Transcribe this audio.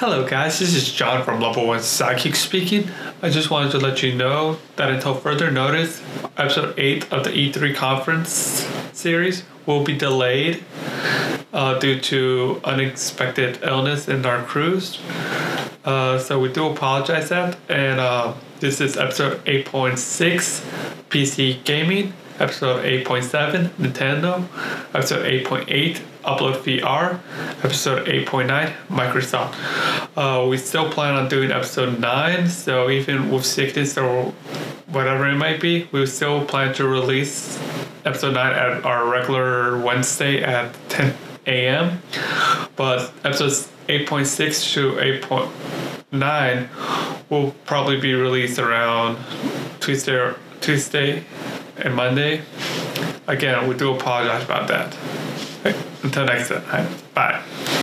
Hello, guys. This is John from Level 1 Sidekick speaking. I just wanted to let you know that until further notice, episode 8 of the E3 conference series will be delayed uh, due to unexpected illness in our crews. Uh, so we do apologize that. And uh, this is episode 8.6 PC Gaming, episode 8.7 Nintendo, episode 8.8 Upload VR, episode 8.9 Microsoft. Uh, we still plan on doing episode 9, so even with sickness or whatever it might be, we still plan to release episode 9 at our regular Wednesday at 10 a.m. But episodes 8.6 to 8.9 will probably be released around Tuesday Tuesday and Monday. Again, we do apologize about that. Until next time, bye.